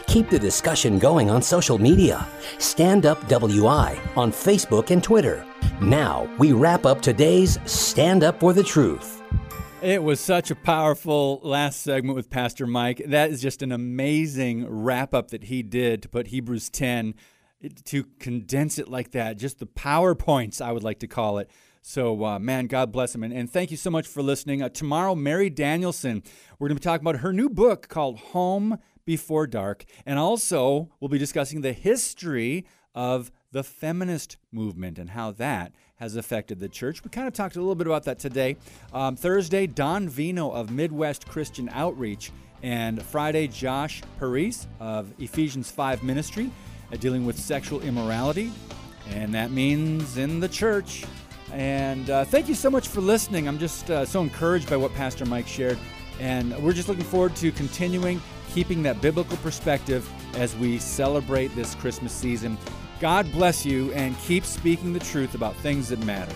Keep the discussion going on social media. Stand Up WI on Facebook and Twitter. Now, we wrap up today's Stand Up for the Truth. It was such a powerful last segment with Pastor Mike. That is just an amazing wrap up that he did to put Hebrews 10 to condense it like that. Just the PowerPoints, I would like to call it. So, uh, man, God bless him. And, and, thank you so much for listening. Uh, tomorrow, Mary Danielson, we're going to be talking about her new book called Home before dark. And also, we'll be discussing the history of the feminist movement and how that has affected the church. We kind of talked a little bit about that today. Um, Thursday, Don Veinot of Midwest Christian Outreach, and Friday, Josh Paris of Ephesians 5 Ministry, uh, dealing with sexual immorality. And that means in the church. And uh, thank you so much for listening. I'm just uh, so encouraged by what Pastor Mike shared. And we're just looking forward to continuing keeping that biblical perspective as we celebrate this Christmas season. God bless you and keep speaking the truth about things that matter.